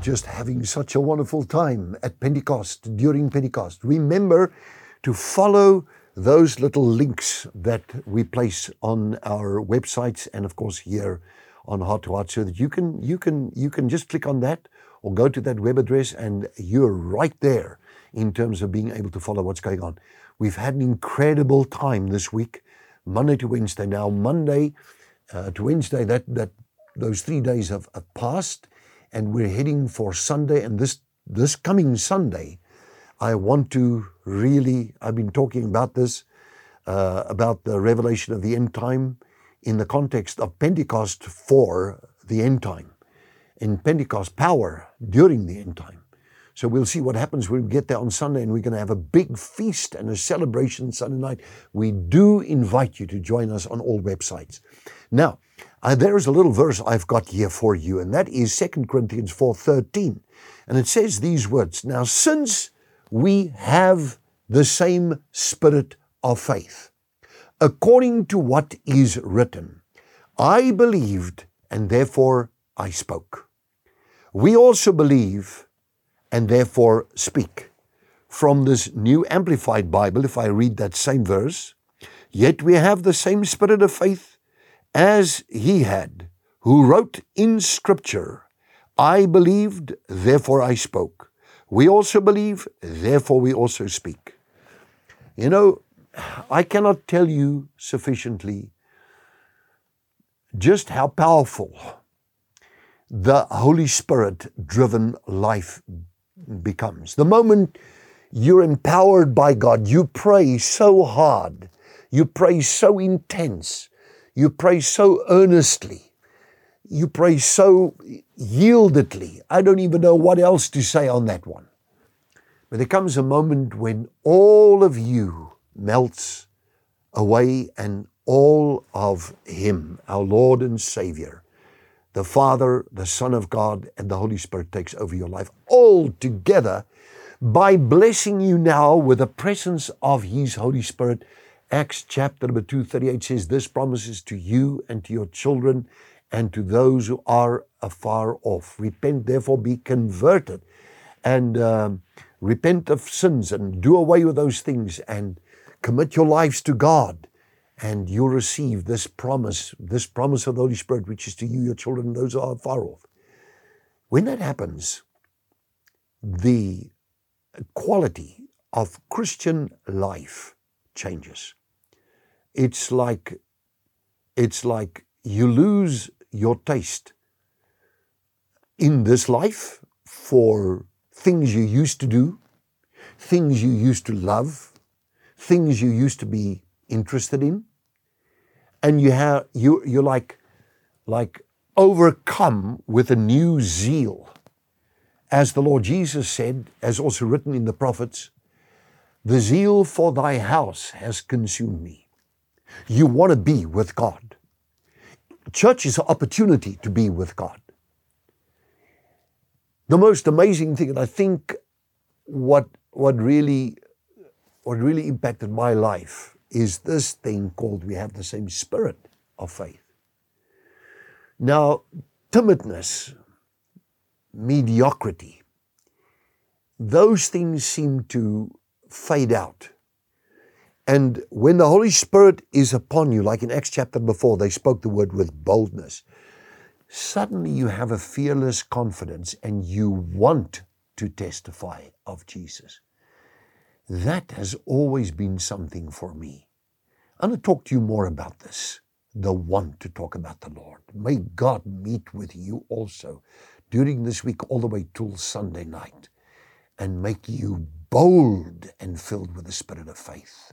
just having such a wonderful time at Pentecost, during Pentecost. Remember to follow those little links that we place on our websites and of course here on Heart to Heart so that you can you can you can just click on that or go to that web address and you're right there in terms of being able to follow what's going on. We've had an incredible time this week, Monday to Wednesday. Now Monday uh, to Wednesday, that that those three days have, have passed, and we're heading for Sunday. And this this coming Sunday, I want to really. I've been talking about this uh, about the revelation of the end time in the context of Pentecost for the end time, in Pentecost power during the end time. So we'll see what happens when we get there on Sunday and we're going to have a big feast and a celebration Sunday night. We do invite you to join us on all websites. Now, uh, there is a little verse I've got here for you, and that is 2 Corinthians 4.13. And it says these words, Now since we have the same spirit of faith, according to what is written, I believed and therefore I spoke. We also believe and therefore speak. From this new Amplified Bible, if I read that same verse, yet we have the same spirit of faith as he had, who wrote in Scripture, I believed, therefore I spoke. We also believe, therefore we also speak. You know, I cannot tell you sufficiently just how powerful the Holy Spirit driven life becomes. The moment you're empowered by God, you pray so hard, you pray so intense, you pray so earnestly, you pray so yieldedly. I don't even know what else to say on that one. But there comes a moment when all of you melts away and all of Him, our Lord and Savior, the Father, the Son of God, and the Holy Spirit takes over your life all together by blessing you now with the presence of His Holy Spirit. Acts chapter number 238 says, This promises to you and to your children and to those who are afar off. Repent, therefore, be converted and um, repent of sins and do away with those things and commit your lives to God and you'll receive this promise, this promise of the Holy Spirit, which is to you, your children, and those who are afar off. When that happens, the quality of Christian life changes. It's like, it's like you lose your taste in this life for things you used to do, things you used to love, things you used to be interested in. And you have you you're like like overcome with a new zeal. As the lord jesus said as also written in the prophets the zeal for thy house has consumed me you want to be with god church is an opportunity to be with god the most amazing thing and i think what what really what really impacted my life is this thing called we have the same spirit of faith. Now, timidness, mediocrity, those things seem to fade out. And when the Holy Spirit is upon you, like in Acts chapter before, they spoke the word with boldness. Suddenly you have a fearless confidence and you want to testify of Jesus. That has always been something for me. I'm going to talk to you more about this, the want to talk about the Lord. May God meet with you also during this week, all the way till Sunday night, and make you bold and filled with the spirit of faith.